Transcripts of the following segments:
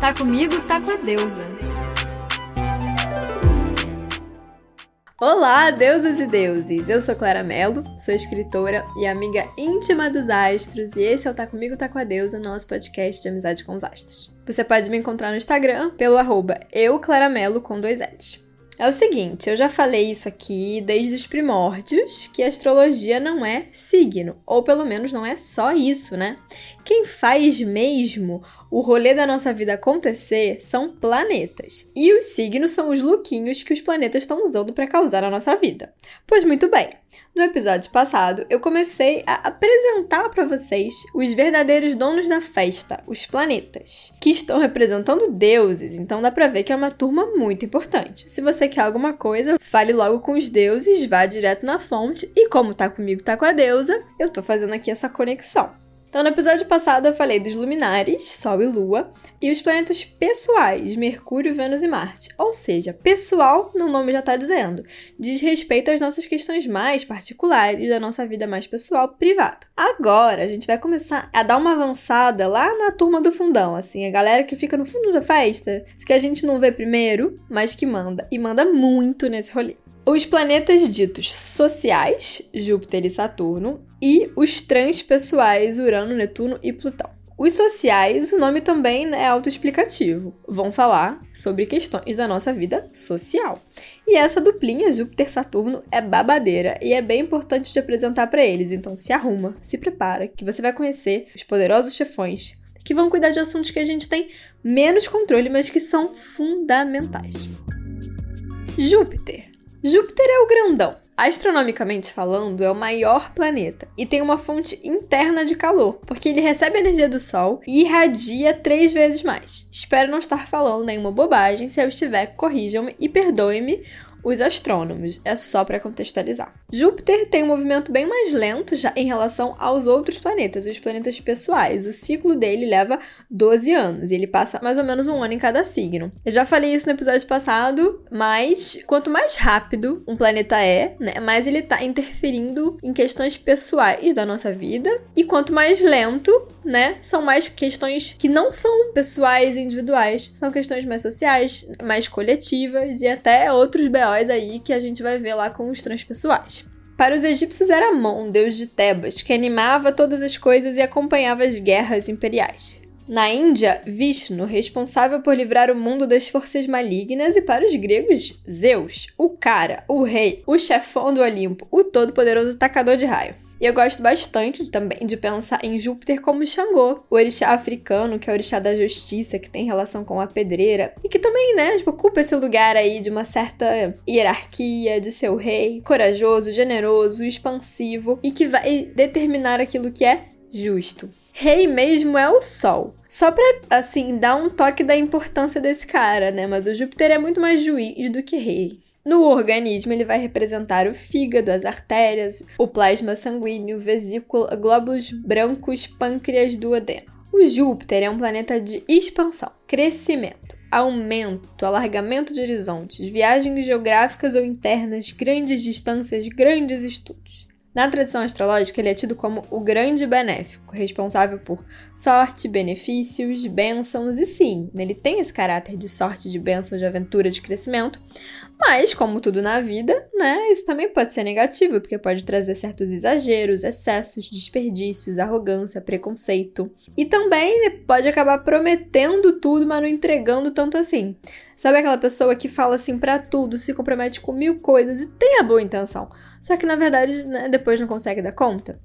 Tá comigo, tá com a deusa. Olá, deusas e deuses! Eu sou Clara Mello, sou escritora e amiga íntima dos astros, e esse é o Tá Comigo, Tá Com a Deusa, nosso podcast de amizade com os astros. Você pode me encontrar no Instagram pelo arroba euclaramelo com dois L's. É o seguinte, eu já falei isso aqui desde os primórdios, que a astrologia não é signo, ou pelo menos não é só isso, né? Quem faz mesmo o rolê da nossa vida acontecer são planetas. E os signos são os lookinhos que os planetas estão usando para causar a nossa vida. Pois muito bem. No episódio passado, eu comecei a apresentar para vocês os verdadeiros donos da festa, os planetas, que estão representando deuses, então dá para ver que é uma turma muito importante. Se você quer alguma coisa, fale logo com os deuses, vá direto na fonte e como tá comigo, tá com a deusa, eu tô fazendo aqui essa conexão. Então, no episódio passado, eu falei dos luminares, Sol e Lua, e os planetas pessoais, Mercúrio, Vênus e Marte. Ou seja, pessoal, no nome já está dizendo, diz respeito às nossas questões mais particulares, da nossa vida mais pessoal, privada. Agora, a gente vai começar a dar uma avançada lá na turma do fundão, assim, a galera que fica no fundo da festa, que a gente não vê primeiro, mas que manda, e manda muito nesse rolê os planetas ditos sociais, Júpiter e Saturno, e os transpessoais, Urano, Netuno e Plutão. Os sociais, o nome também né, é autoexplicativo. Vão falar sobre questões da nossa vida social. E essa duplinha Júpiter-Saturno é babadeira e é bem importante de apresentar para eles. Então se arruma, se prepara, que você vai conhecer os poderosos chefões que vão cuidar de assuntos que a gente tem menos controle, mas que são fundamentais. Júpiter Júpiter é o grandão. Astronomicamente falando, é o maior planeta e tem uma fonte interna de calor, porque ele recebe energia do Sol e irradia três vezes mais. Espero não estar falando nenhuma bobagem, se eu estiver, corrijam-me e perdoe-me os astrônomos. É só para contextualizar. Júpiter tem um movimento bem mais lento já em relação aos outros planetas, os planetas pessoais. O ciclo dele leva 12 anos e ele passa mais ou menos um ano em cada signo. Eu já falei isso no episódio passado, mas quanto mais rápido um planeta é, né, mais ele tá interferindo em questões pessoais da nossa vida, e quanto mais lento, né, são mais questões que não são pessoais e individuais, são questões mais sociais, mais coletivas e até outros BOs aí que a gente vai ver lá com os transpessoais. Para os egípcios era Amon, deus de Tebas, que animava todas as coisas e acompanhava as guerras imperiais. Na Índia, Vishnu, responsável por livrar o mundo das forças malignas, e para os gregos, Zeus, o cara, o rei, o chefão do Olimpo, o todo-poderoso tacador de raio. E eu gosto bastante também de pensar em Júpiter como Xangô, o orixá africano, que é o orixá da justiça, que tem relação com a pedreira, e que também, né, tipo, ocupa esse lugar aí de uma certa hierarquia, de ser o rei, corajoso, generoso, expansivo, e que vai determinar aquilo que é justo. Rei mesmo é o Sol. Só pra, assim, dar um toque da importância desse cara, né? Mas o Júpiter é muito mais juiz do que rei. No organismo, ele vai representar o fígado, as artérias, o plasma sanguíneo, vesícula, glóbulos brancos, pâncreas, duodeno. O Júpiter é um planeta de expansão, crescimento, aumento, alargamento de horizontes, viagens geográficas ou internas, grandes distâncias, grandes estudos. Na tradição astrológica, ele é tido como o grande benéfico, responsável por sorte, benefícios, bênçãos, e sim, ele tem esse caráter de sorte, de bênção, de aventura, de crescimento, mas, como tudo na vida, né, isso também pode ser negativo, porque pode trazer certos exageros, excessos, desperdícios, arrogância, preconceito. E também pode acabar prometendo tudo, mas não entregando tanto assim. Sabe aquela pessoa que fala assim para tudo, se compromete com mil coisas e tem a boa intenção, só que na verdade né, depois não consegue dar conta?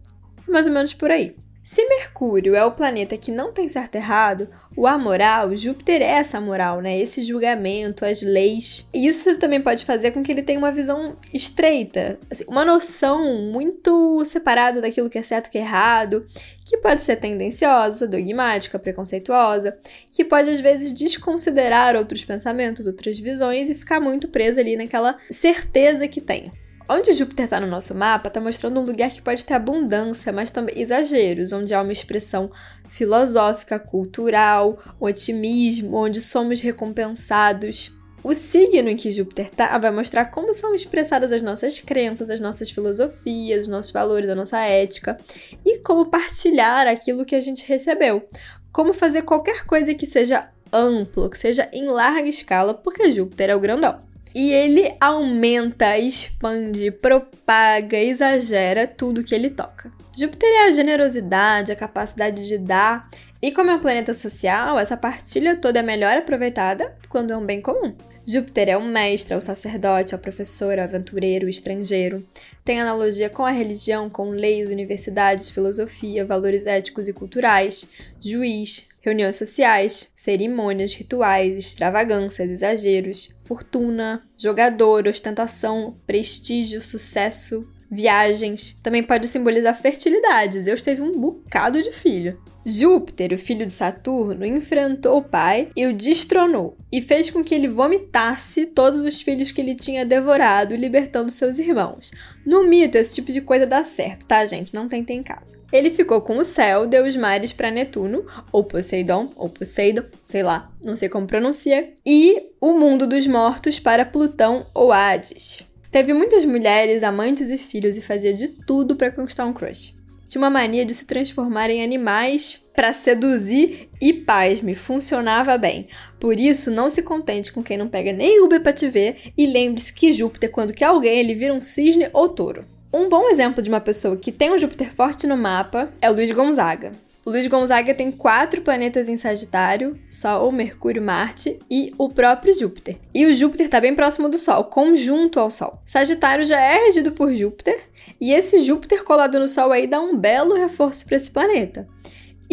Mais ou menos por aí. Se Mercúrio é o planeta que não tem certo e errado, o amoral, Júpiter é essa moral, né? Esse julgamento, as leis. E isso também pode fazer com que ele tenha uma visão estreita, assim, uma noção muito separada daquilo que é certo e que é errado, que pode ser tendenciosa, dogmática, preconceituosa, que pode às vezes desconsiderar outros pensamentos, outras visões e ficar muito preso ali naquela certeza que tem. Onde Júpiter está no nosso mapa, está mostrando um lugar que pode ter abundância, mas também exageros, onde há uma expressão filosófica, cultural, um otimismo, onde somos recompensados. O signo em que Júpiter está vai mostrar como são expressadas as nossas crenças, as nossas filosofias, os nossos valores, a nossa ética e como partilhar aquilo que a gente recebeu. Como fazer qualquer coisa que seja amplo, que seja em larga escala, porque Júpiter é o grandão. E ele aumenta, expande, propaga, exagera tudo que ele toca. Júpiter é a generosidade, a capacidade de dar, e como é um planeta social, essa partilha toda é melhor aproveitada quando é um bem comum. Júpiter é o mestre, é o sacerdote, é o professor, é o aventureiro, o estrangeiro. Tem analogia com a religião, com leis, universidades, filosofia, valores éticos e culturais, juiz, reuniões sociais, cerimônias, rituais, extravagâncias, exageros, fortuna, jogador, ostentação, prestígio, sucesso, viagens. Também pode simbolizar fertilidade. Zeus teve um bocado de filho. Júpiter, o filho de Saturno, enfrentou o pai e o destronou, e fez com que ele vomitasse todos os filhos que ele tinha devorado, libertando seus irmãos. No mito, esse tipo de coisa dá certo, tá, gente? Não tentem em casa. Ele ficou com o céu, deu os mares para Netuno, ou Poseidon, ou Poseidon, sei lá, não sei como pronuncia, e o mundo dos mortos para Plutão ou Hades. Teve muitas mulheres, amantes e filhos e fazia de tudo para conquistar um crush tinha uma mania de se transformar em animais para seduzir e, pasme, funcionava bem. Por isso, não se contente com quem não pega nem Uber para te ver e lembre-se que Júpiter, quando quer alguém, ele vira um cisne ou touro. Um bom exemplo de uma pessoa que tem um Júpiter forte no mapa é o Luiz Gonzaga. O Luiz Gonzaga tem quatro planetas em Sagitário: Sol, Mercúrio, Marte e o próprio Júpiter. E o Júpiter está bem próximo do Sol, conjunto ao Sol. Sagitário já é regido por Júpiter, e esse Júpiter colado no Sol aí dá um belo reforço para esse planeta.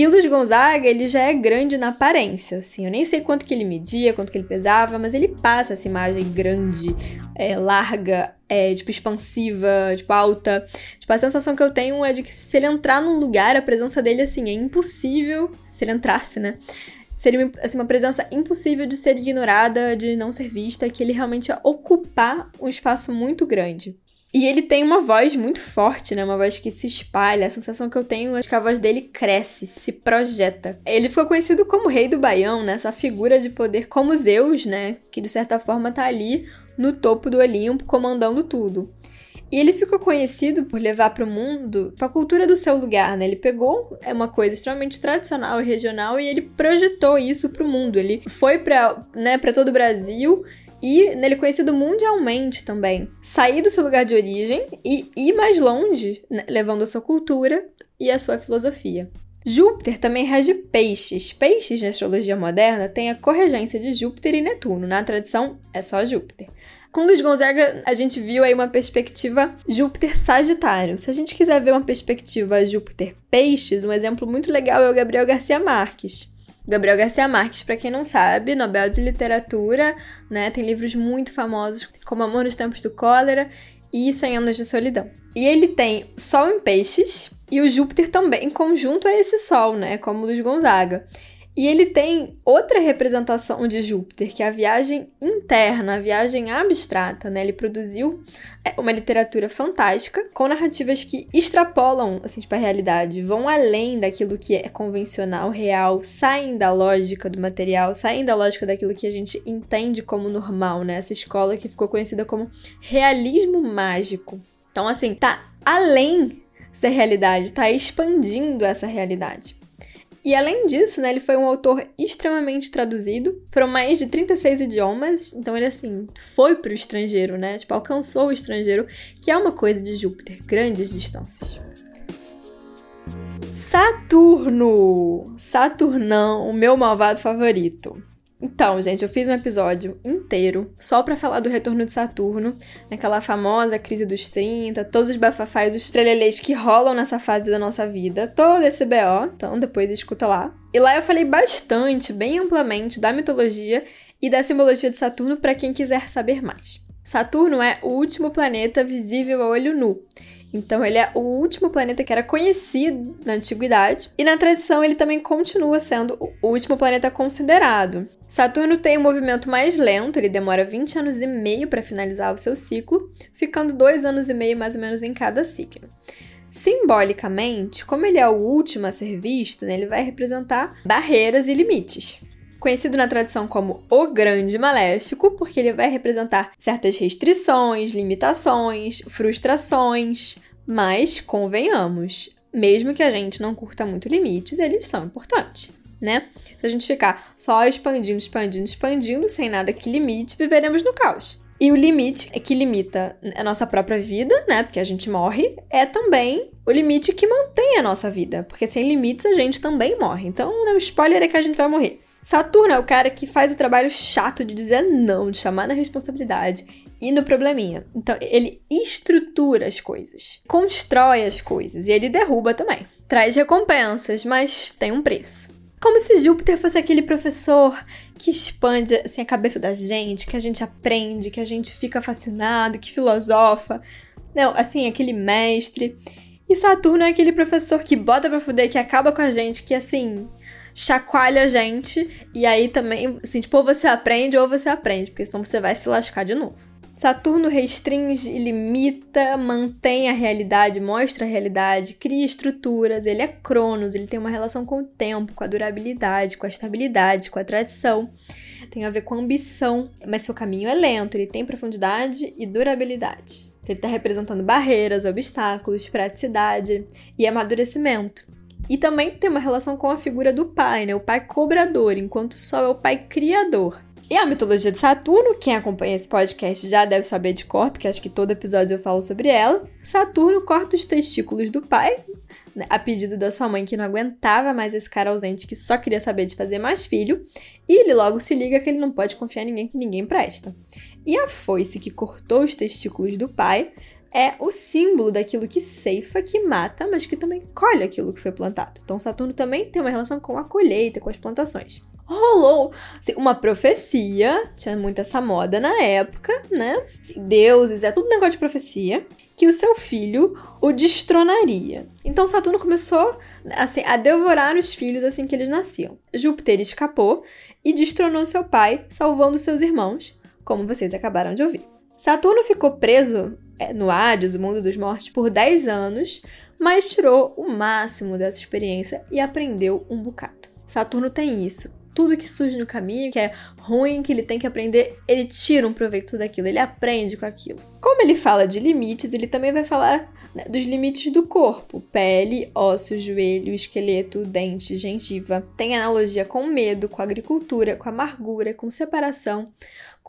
E o Luiz Gonzaga, ele já é grande na aparência, assim. Eu nem sei quanto que ele media, quanto que ele pesava, mas ele passa essa imagem grande, é, larga, é, tipo, expansiva, tipo, alta. Tipo, a sensação que eu tenho é de que se ele entrar num lugar, a presença dele, assim, é impossível. Se ele entrasse, né? Seria assim, uma presença impossível de ser ignorada, de não ser vista, que ele realmente ia ocupar um espaço muito grande. E ele tem uma voz muito forte, né? Uma voz que se espalha. A sensação que eu tenho é que a voz dele cresce, se projeta. Ele ficou conhecido como Rei do Baião, né? Essa figura de poder como Zeus, né? Que de certa forma tá ali no topo do Olimpo, comandando tudo. E ele ficou conhecido por levar para o mundo a cultura do seu lugar, né? Ele pegou é uma coisa extremamente tradicional e regional e ele projetou isso para o mundo. Ele foi para né, todo o Brasil e ele é conhecido mundialmente também. Sair do seu lugar de origem e ir mais longe, né, levando a sua cultura e a sua filosofia. Júpiter também rege peixes. Peixes, na astrologia moderna, tem a corregência de Júpiter e Netuno. Na tradição, é só Júpiter. Com Luiz Gonzaga, a gente viu aí uma perspectiva Júpiter-Sagitário. Se a gente quiser ver uma perspectiva Júpiter-Peixes, um exemplo muito legal é o Gabriel Garcia Marques. Gabriel Garcia Marques, para quem não sabe, Nobel de Literatura, né? Tem livros muito famosos como Amor nos Tempos do Cólera e 100 Anos de Solidão. E ele tem Sol em Peixes e o Júpiter também conjunto a esse Sol, né? Como Luiz Gonzaga. E ele tem outra representação de Júpiter, que é a viagem interna, a viagem abstrata, né? Ele produziu é, uma literatura fantástica, com narrativas que extrapolam, assim, tipo, a realidade, vão além daquilo que é convencional, real, saem da lógica do material, saem da lógica daquilo que a gente entende como normal, né? Essa escola que ficou conhecida como realismo mágico. Então, assim, tá além da realidade, tá expandindo essa realidade. E além disso, né, ele foi um autor extremamente traduzido. Foram mais de 36 idiomas, então ele assim, foi pro estrangeiro, né? Tipo, alcançou o estrangeiro, que é uma coisa de Júpiter, grandes distâncias. Saturno! Saturnão, o meu malvado favorito. Então, gente, eu fiz um episódio inteiro só para falar do retorno de Saturno, naquela famosa crise dos 30, todos os bafafás, os trelelês que rolam nessa fase da nossa vida, todo esse BO, então depois escuta lá. E lá eu falei bastante, bem amplamente, da mitologia e da simbologia de Saturno para quem quiser saber mais. Saturno é o último planeta visível a olho nu. Então ele é o último planeta que era conhecido na antiguidade e na tradição ele também continua sendo o último planeta considerado. Saturno tem um movimento mais lento, ele demora 20 anos e meio para finalizar o seu ciclo, ficando dois anos e meio mais ou menos em cada signo. Simbolicamente, como ele é o último a ser visto, né, ele vai representar barreiras e limites conhecido na tradição como o Grande Maléfico, porque ele vai representar certas restrições, limitações, frustrações, mas convenhamos, mesmo que a gente não curta muito limites, eles são importantes. né? Se a gente ficar só expandindo, expandindo, expandindo, sem nada que limite, viveremos no caos. E o limite é que limita a nossa própria vida, né? Porque a gente morre, é também o limite que mantém a nossa vida. Porque sem limites a gente também morre. Então, o spoiler é que a gente vai morrer. Saturno é o cara que faz o trabalho chato de dizer não, de chamar na responsabilidade e no probleminha. Então, ele estrutura as coisas, constrói as coisas e ele derruba também. Traz recompensas, mas tem um preço. Como se Júpiter fosse aquele professor que expande assim, a cabeça da gente, que a gente aprende, que a gente fica fascinado, que filosofa. Não, assim, aquele mestre. E Saturno é aquele professor que bota pra fuder, que acaba com a gente, que assim, chacoalha a gente. E aí também, assim, tipo, ou você aprende ou você aprende, porque senão você vai se lascar de novo. Saturno restringe, limita, mantém a realidade, mostra a realidade, cria estruturas, ele é Cronos, ele tem uma relação com o tempo, com a durabilidade, com a estabilidade, com a tradição. Tem a ver com a ambição, mas seu caminho é lento, ele tem profundidade e durabilidade. Ele está representando barreiras, obstáculos, praticidade e amadurecimento. E também tem uma relação com a figura do pai, né? O pai cobrador, enquanto o Sol é o pai criador. E a mitologia de Saturno, quem acompanha esse podcast já deve saber de cor, porque acho que todo episódio eu falo sobre ela. Saturno corta os testículos do pai, né, a pedido da sua mãe que não aguentava mais esse cara ausente que só queria saber de fazer mais filho, e ele logo se liga que ele não pode confiar em ninguém que ninguém presta. E a foice que cortou os testículos do pai é o símbolo daquilo que ceifa, que mata, mas que também colhe aquilo que foi plantado. Então Saturno também tem uma relação com a colheita, com as plantações rolou assim, uma profecia, tinha muita essa moda na época, né? Assim, deuses, é tudo negócio de profecia, que o seu filho o destronaria. Então Saturno começou assim, a devorar os filhos assim que eles nasciam. Júpiter escapou e destronou seu pai, salvando seus irmãos, como vocês acabaram de ouvir. Saturno ficou preso no Hades, o mundo dos mortos, por 10 anos, mas tirou o máximo dessa experiência e aprendeu um bocado. Saturno tem isso tudo que surge no caminho, que é ruim, que ele tem que aprender, ele tira um proveito daquilo, ele aprende com aquilo. Como ele fala de limites, ele também vai falar né, dos limites do corpo: pele, ossos, joelho, esqueleto, dente, gengiva. Tem analogia com medo, com agricultura, com amargura, com separação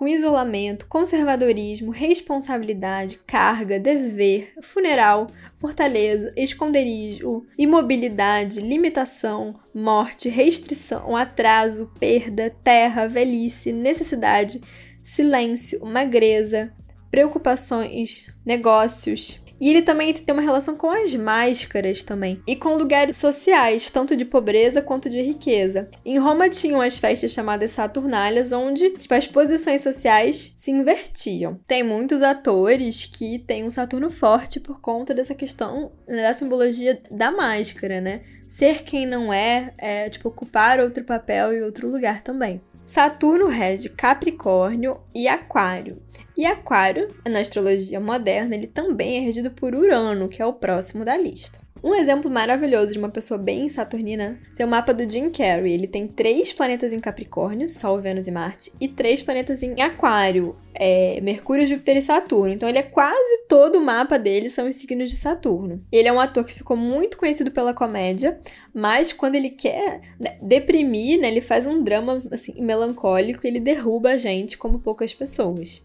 com isolamento, conservadorismo, responsabilidade, carga, dever, funeral, fortaleza, esconderijo, imobilidade, limitação, morte, restrição, atraso, perda, terra, velhice, necessidade, silêncio, magreza, preocupações, negócios, e ele também tem uma relação com as máscaras também. E com lugares sociais, tanto de pobreza quanto de riqueza. Em Roma tinham as festas chamadas Saturnálias, onde tipo, as posições sociais se invertiam. Tem muitos atores que têm um Saturno forte por conta dessa questão né, da simbologia da máscara, né? Ser quem não é, é tipo ocupar outro papel e outro lugar também. Saturno rege Capricórnio e Aquário. E Aquário, na astrologia moderna, ele também é regido por Urano, que é o próximo da lista. Um exemplo maravilhoso de uma pessoa bem saturnina é o mapa do Jim Carrey. Ele tem três planetas em Capricórnio, Sol, Vênus e Marte, e três planetas em Aquário, é, Mercúrio, Júpiter e Saturno. Então ele é quase todo o mapa dele são os signos de Saturno. Ele é um ator que ficou muito conhecido pela comédia, mas quando ele quer né, deprimir, né, ele faz um drama assim, melancólico, ele derruba a gente como poucas pessoas.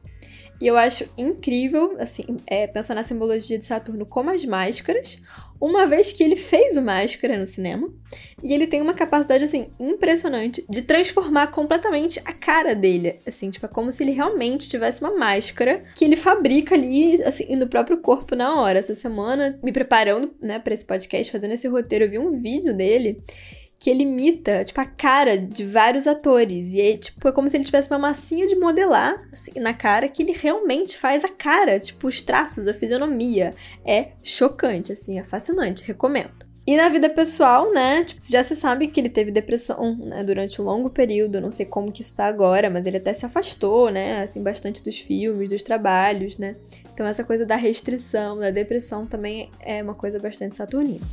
E eu acho incrível, assim, é, pensar na simbologia de Saturno como as máscaras, uma vez que ele fez o Máscara no cinema, e ele tem uma capacidade, assim, impressionante de transformar completamente a cara dele, assim, tipo, é como se ele realmente tivesse uma máscara que ele fabrica ali, assim, no próprio corpo na hora. Essa semana, me preparando, né, para esse podcast, fazendo esse roteiro, eu vi um vídeo dele que ele imita, tipo, a cara de vários atores. E aí, tipo, é como se ele tivesse uma massinha de modelar, assim, na cara, que ele realmente faz a cara, tipo, os traços, a fisionomia. É chocante, assim, é fascinante, recomendo. E na vida pessoal, né, tipo, já se sabe que ele teve depressão, né, durante um longo período, não sei como que isso tá agora, mas ele até se afastou, né, assim, bastante dos filmes, dos trabalhos, né. Então essa coisa da restrição, da depressão também é uma coisa bastante saturnina.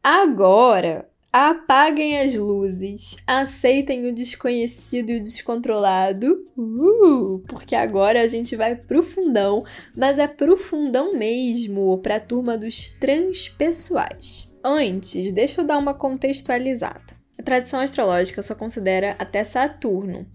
Agora, Apaguem as luzes, aceitem o desconhecido e o descontrolado, uh, porque agora a gente vai pro fundão, mas é pro fundão mesmo, pra turma dos transpessoais. Antes, deixa eu dar uma contextualizada. tradição astrológica só considera até Saturno.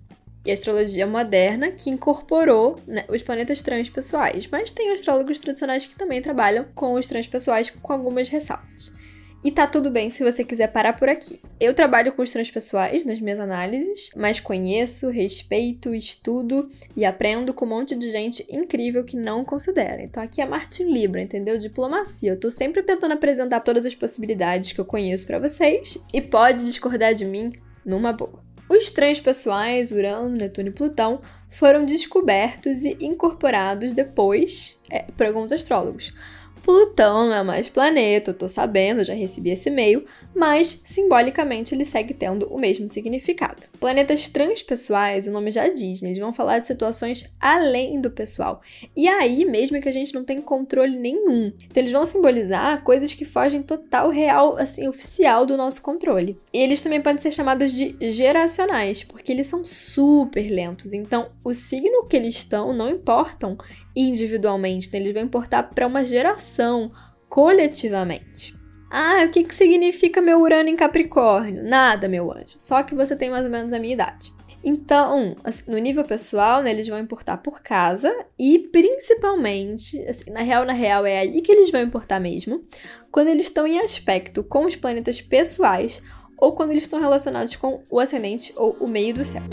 E a astrologia moderna que incorporou né, os planetas transpessoais. Mas tem astrólogos tradicionais que também trabalham com os transpessoais com algumas ressalvas. E tá tudo bem se você quiser parar por aqui. Eu trabalho com os transpessoais nas minhas análises, mas conheço, respeito, estudo e aprendo com um monte de gente incrível que não considera. Então aqui é Martin Libra, entendeu? Diplomacia. Eu tô sempre tentando apresentar todas as possibilidades que eu conheço para vocês e pode discordar de mim numa boa. Os transpessoais, Urano, Netuno e Plutão, foram descobertos e incorporados depois é, por alguns astrólogos. Plutão não é mais planeta, eu tô sabendo, já recebi esse e-mail, mas simbolicamente ele segue tendo o mesmo significado. Planetas transpessoais, o nome já diz, né? eles vão falar de situações além do pessoal. E aí mesmo que a gente não tem controle nenhum. Então eles vão simbolizar coisas que fogem total, real, assim, oficial do nosso controle. E eles também podem ser chamados de geracionais, porque eles são super lentos. Então o signo que eles estão não importam individualmente, né? eles vão importar para uma geração coletivamente. Ah, o que, que significa meu Urano em Capricórnio? Nada, meu anjo. Só que você tem mais ou menos a minha idade. Então, assim, no nível pessoal, né, eles vão importar por casa e principalmente, assim, na real, na real, é aí que eles vão importar mesmo, quando eles estão em aspecto com os planetas pessoais ou quando eles estão relacionados com o ascendente ou o meio do céu.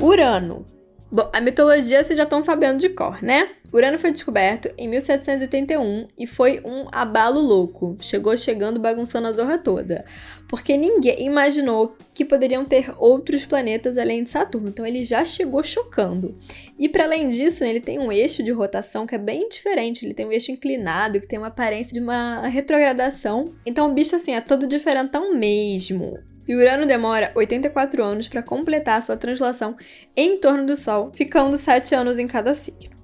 Urano Bom, a mitologia vocês já estão sabendo de cor, né? Urano foi descoberto em 1781 e foi um abalo louco. Chegou chegando bagunçando a zorra toda. Porque ninguém imaginou que poderiam ter outros planetas além de Saturno. Então ele já chegou chocando. E para além disso, né, ele tem um eixo de rotação que é bem diferente. Ele tem um eixo inclinado que tem uma aparência de uma retrogradação. Então o bicho assim é todo diferentão mesmo. E Urano demora 84 anos para completar sua translação em torno do Sol, ficando 7 anos em cada signo.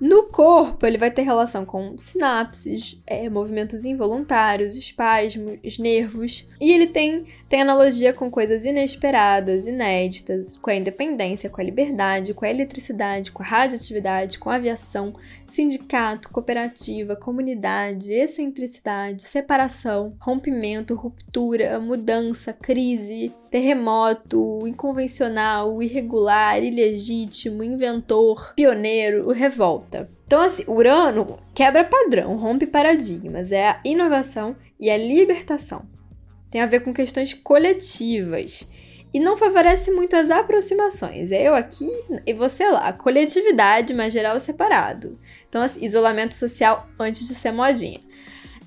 No corpo, ele vai ter relação com sinapses, é, movimentos involuntários, espasmos, nervos. E ele tem, tem analogia com coisas inesperadas, inéditas, com a independência, com a liberdade, com a eletricidade, com a radioatividade, com a aviação, sindicato, cooperativa, comunidade, excentricidade, separação, rompimento, ruptura, mudança, crise, terremoto, inconvencional, irregular, ilegítimo, inventor, pioneiro, revolta. Então, assim, Urano quebra padrão, rompe paradigmas, é a inovação e a libertação. Tem a ver com questões coletivas e não favorece muito as aproximações. É eu aqui e você lá. Coletividade, mas geral separado. Então, assim, isolamento social antes de ser modinha.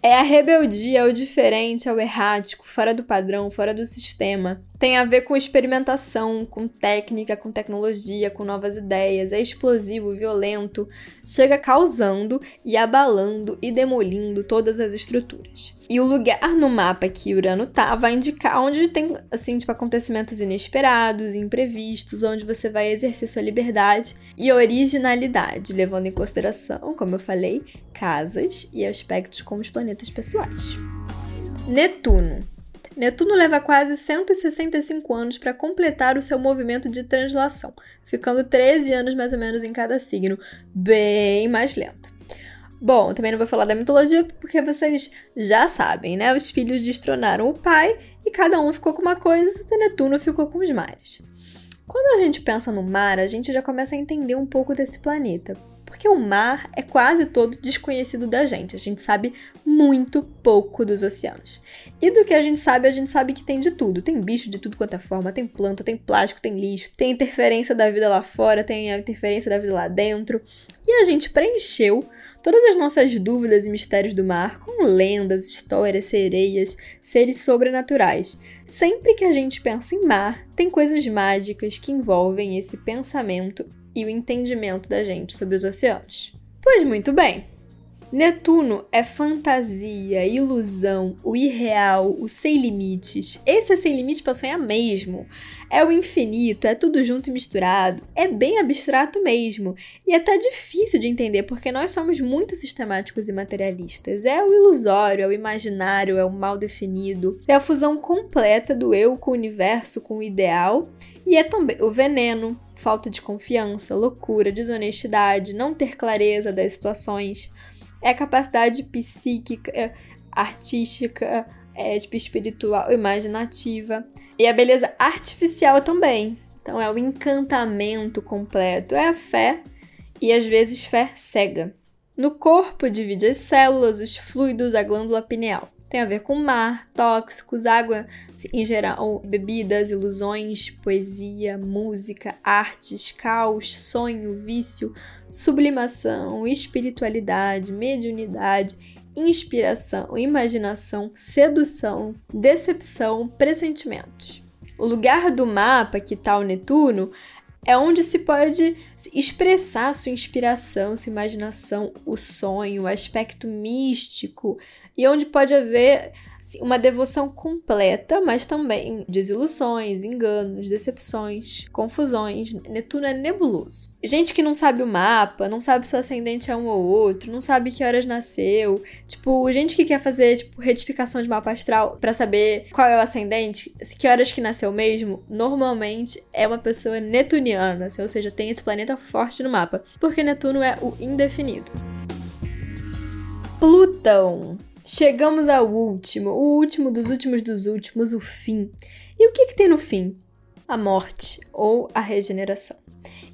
É a rebeldia ao diferente, ao errático, fora do padrão, fora do sistema. Tem a ver com experimentação, com técnica, com tecnologia, com novas ideias. É explosivo, violento, chega causando e abalando e demolindo todas as estruturas. E o lugar no mapa que Urano tá vai indicar onde tem, assim, tipo, acontecimentos inesperados, imprevistos, onde você vai exercer sua liberdade e originalidade, levando em consideração, como eu falei, casas e aspectos como os planetas pessoais. Netuno Netuno leva quase 165 anos para completar o seu movimento de translação, ficando 13 anos mais ou menos em cada signo, bem mais lento. Bom, também não vou falar da mitologia porque vocês já sabem, né? Os filhos destronaram o pai e cada um ficou com uma coisa e Netuno ficou com os mares. Quando a gente pensa no mar, a gente já começa a entender um pouco desse planeta, porque o mar é quase todo desconhecido da gente. A gente sabe muito pouco dos oceanos. E do que a gente sabe, a gente sabe que tem de tudo. Tem bicho de tudo quanto é forma, tem planta, tem plástico, tem lixo, tem interferência da vida lá fora, tem a interferência da vida lá dentro. E a gente preencheu todas as nossas dúvidas e mistérios do mar com lendas, histórias, sereias, seres sobrenaturais. Sempre que a gente pensa em mar, tem coisas mágicas que envolvem esse pensamento e o entendimento da gente sobre os oceanos. Pois muito bem. Netuno é fantasia, ilusão, o irreal, o sem limites. Esse é sem limites para sonhar mesmo. É o infinito, é tudo junto e misturado. É bem abstrato mesmo. E até difícil de entender porque nós somos muito sistemáticos e materialistas. É o ilusório, é o imaginário, é o mal definido. É a fusão completa do eu com o universo, com o ideal. E é também o veneno, falta de confiança, loucura, desonestidade, não ter clareza das situações, é a capacidade psíquica, artística, é tipo espiritual, imaginativa. E a beleza artificial também. Então é o encantamento completo, é a fé e às vezes fé cega. No corpo divide as células, os fluidos, a glândula pineal. Tem a ver com mar, tóxicos, água em geral, bebidas, ilusões, poesia, música, artes, caos, sonho, vício, sublimação, espiritualidade, mediunidade, inspiração, imaginação, sedução, decepção, pressentimentos. O lugar do mapa que está o Netuno é onde se pode expressar sua inspiração, sua imaginação, o sonho, o aspecto místico, e onde pode haver uma devoção completa, mas também desilusões, enganos, decepções, confusões. Netuno é nebuloso. Gente que não sabe o mapa, não sabe se o ascendente é um ou outro, não sabe que horas nasceu. Tipo, gente que quer fazer, tipo, retificação de mapa astral para saber qual é o ascendente, que horas que nasceu mesmo, normalmente é uma pessoa netuniana, ou seja, tem esse planeta forte no mapa, porque Netuno é o indefinido. Plutão Chegamos ao último, o último dos últimos dos últimos, o fim. E o que, que tem no fim? A morte ou a regeneração.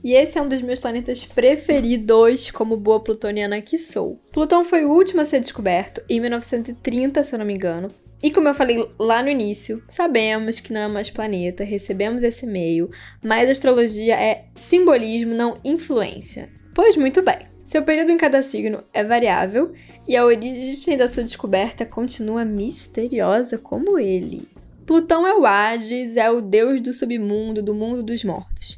E esse é um dos meus planetas preferidos, como boa plutoniana que sou. Plutão foi o último a ser descoberto em 1930, se eu não me engano. E como eu falei lá no início, sabemos que não é mais planeta, recebemos esse e-mail, mas astrologia é simbolismo, não influência. Pois muito bem. Seu período em cada signo é variável e a origem da sua descoberta continua misteriosa como ele. Plutão é o Hades, é o deus do submundo, do mundo dos mortos.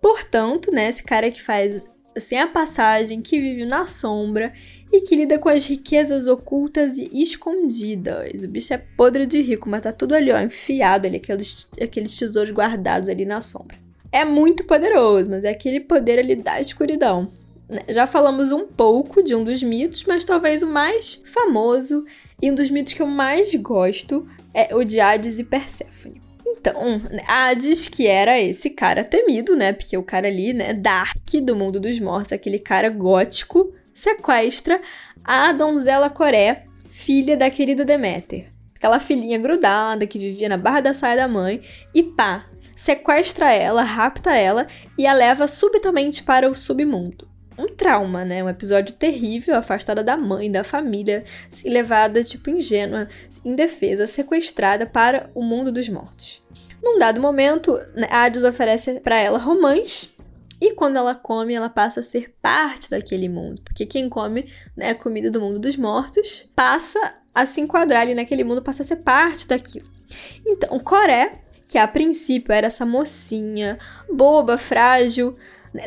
Portanto, né, esse cara que faz assim a passagem, que vive na sombra e que lida com as riquezas ocultas e escondidas. O bicho é podre de rico, mas tá tudo ali, ó, enfiado ali, aqueles, aqueles tesouros guardados ali na sombra. É muito poderoso, mas é aquele poder ali da escuridão. Né? Já falamos um pouco de um dos mitos, mas talvez o mais famoso e um dos mitos que eu mais gosto é o de Hades e Perséfone. Então, Hades, que era esse cara temido, né? Porque o cara ali, né, dark do mundo dos mortos, aquele cara gótico, sequestra a donzela Coré, filha da querida Deméter. Aquela filhinha grudada que vivia na barra da saia da mãe, e pá, sequestra ela, rapta ela e a leva subitamente para o submundo um trauma, né? Um episódio terrível, afastada da mãe, da família, assim, levada, tipo, ingênua, indefesa, sequestrada para o mundo dos mortos. Num dado momento, né, Hades oferece para ela romãs e quando ela come, ela passa a ser parte daquele mundo. Porque quem come né, a comida do mundo dos mortos passa a se enquadrar ali naquele mundo, passa a ser parte daquilo. Então, Coré, que a princípio era essa mocinha boba, frágil,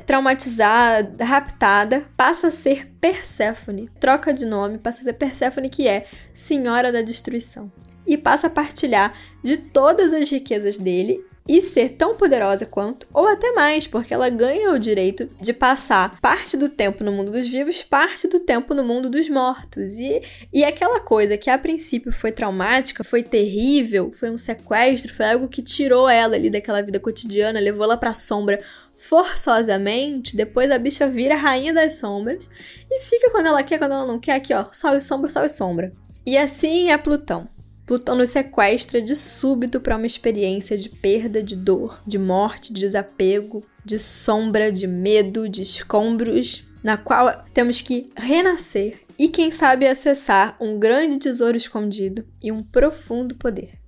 traumatizada, raptada, passa a ser Perséfone. Troca de nome, passa a ser Perséfone, que é Senhora da Destruição. E passa a partilhar de todas as riquezas dele e ser tão poderosa quanto, ou até mais, porque ela ganha o direito de passar parte do tempo no mundo dos vivos, parte do tempo no mundo dos mortos. E, e aquela coisa que a princípio foi traumática, foi terrível, foi um sequestro, foi algo que tirou ela ali daquela vida cotidiana, levou ela para a sombra forçosamente, depois a bicha vira a rainha das sombras e fica quando ela quer, quando ela não quer, aqui ó, sol e sombra, sol e sombra. E assim é Plutão. Plutão nos sequestra de súbito para uma experiência de perda, de dor, de morte, de desapego, de sombra, de medo, de escombros, na qual temos que renascer e, quem sabe, acessar um grande tesouro escondido e um profundo poder.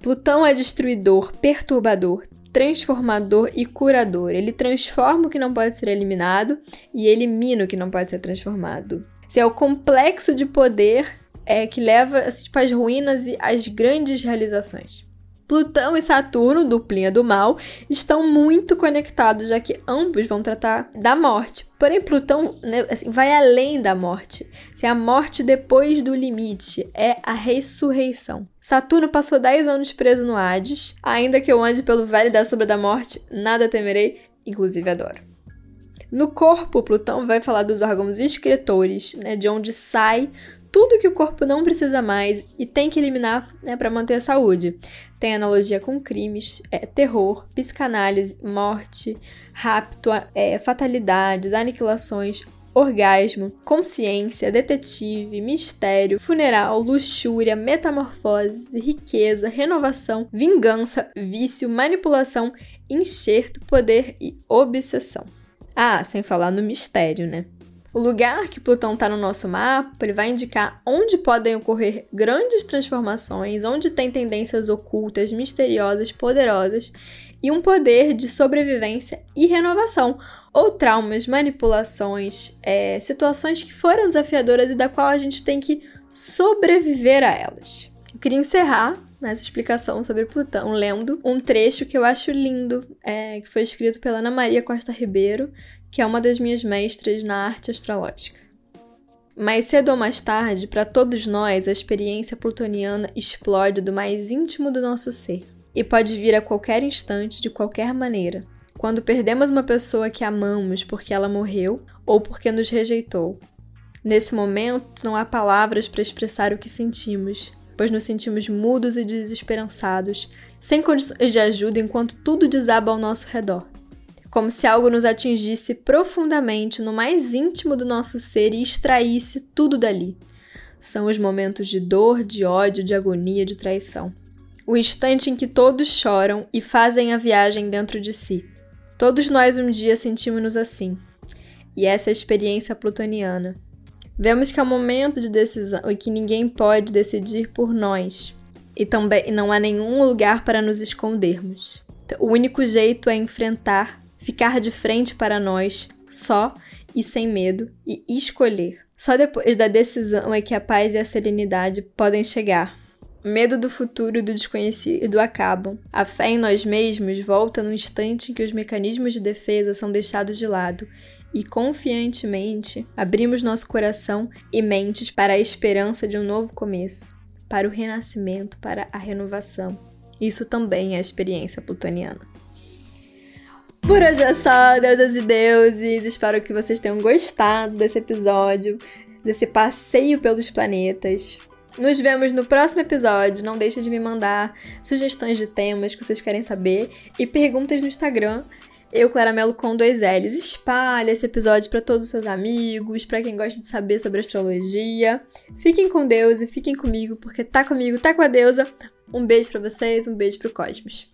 Plutão é destruidor, perturbador, transformador e curador. Ele transforma o que não pode ser eliminado e elimina o que não pode ser transformado. Esse é o complexo de poder é, que leva assim, tipo, às ruínas e às grandes realizações. Plutão e Saturno, duplinha do mal, estão muito conectados, já que ambos vão tratar da morte. Porém, Plutão né, assim, vai além da morte. Se a morte depois do limite é a ressurreição. Saturno passou 10 anos preso no Hades. Ainda que eu ande pelo Vale da Sombra da Morte, nada temerei, inclusive adoro. No corpo, Plutão vai falar dos órgãos excretores, né, de onde sai tudo que o corpo não precisa mais e tem que eliminar né, para manter a saúde. Tem analogia com crimes, é, terror, psicanálise, morte, rapto, é, fatalidades, aniquilações, orgasmo, consciência, detetive, mistério, funeral, luxúria, metamorfose, riqueza, renovação, vingança, vício, manipulação, enxerto, poder e obsessão. Ah, sem falar no mistério, né? O lugar que Plutão está no nosso mapa, ele vai indicar onde podem ocorrer grandes transformações, onde tem tendências ocultas, misteriosas, poderosas e um poder de sobrevivência e renovação, ou traumas, manipulações, é, situações que foram desafiadoras e da qual a gente tem que sobreviver a elas. Eu queria encerrar nessa explicação sobre Plutão lendo um trecho que eu acho lindo, é, que foi escrito pela Ana Maria Costa Ribeiro, que é uma das minhas mestras na arte astrológica. Mais cedo ou mais tarde, para todos nós, a experiência plutoniana explode do mais íntimo do nosso ser e pode vir a qualquer instante, de qualquer maneira. Quando perdemos uma pessoa que amamos porque ela morreu ou porque nos rejeitou. Nesse momento, não há palavras para expressar o que sentimos, pois nos sentimos mudos e desesperançados, sem condições de ajuda enquanto tudo desaba ao nosso redor. Como se algo nos atingisse profundamente no mais íntimo do nosso ser e extraísse tudo dali. São os momentos de dor, de ódio, de agonia, de traição. O instante em que todos choram e fazem a viagem dentro de si. Todos nós um dia sentimos-nos assim. E essa é a experiência plutoniana. Vemos que é um momento de decisão e que ninguém pode decidir por nós. E também não há nenhum lugar para nos escondermos. O único jeito é enfrentar, ficar de frente para nós, só e sem medo, e escolher. Só depois da decisão é que a paz e a serenidade podem chegar. Medo do futuro e do desconhecido acabam. A fé em nós mesmos volta no instante em que os mecanismos de defesa são deixados de lado e confiantemente abrimos nosso coração e mentes para a esperança de um novo começo, para o renascimento, para a renovação. Isso também é a experiência plutoniana. Por hoje é só, deusas e deuses. Espero que vocês tenham gostado desse episódio, desse passeio pelos planetas. Nos vemos no próximo episódio. Não deixe de me mandar sugestões de temas que vocês querem saber e perguntas no Instagram. Eu, Claramelo com dois L's. Espalhe esse episódio para todos os seus amigos, para quem gosta de saber sobre astrologia. Fiquem com Deus e fiquem comigo, porque tá comigo, tá com a deusa. Um beijo para vocês, um beijo pro Cosmos.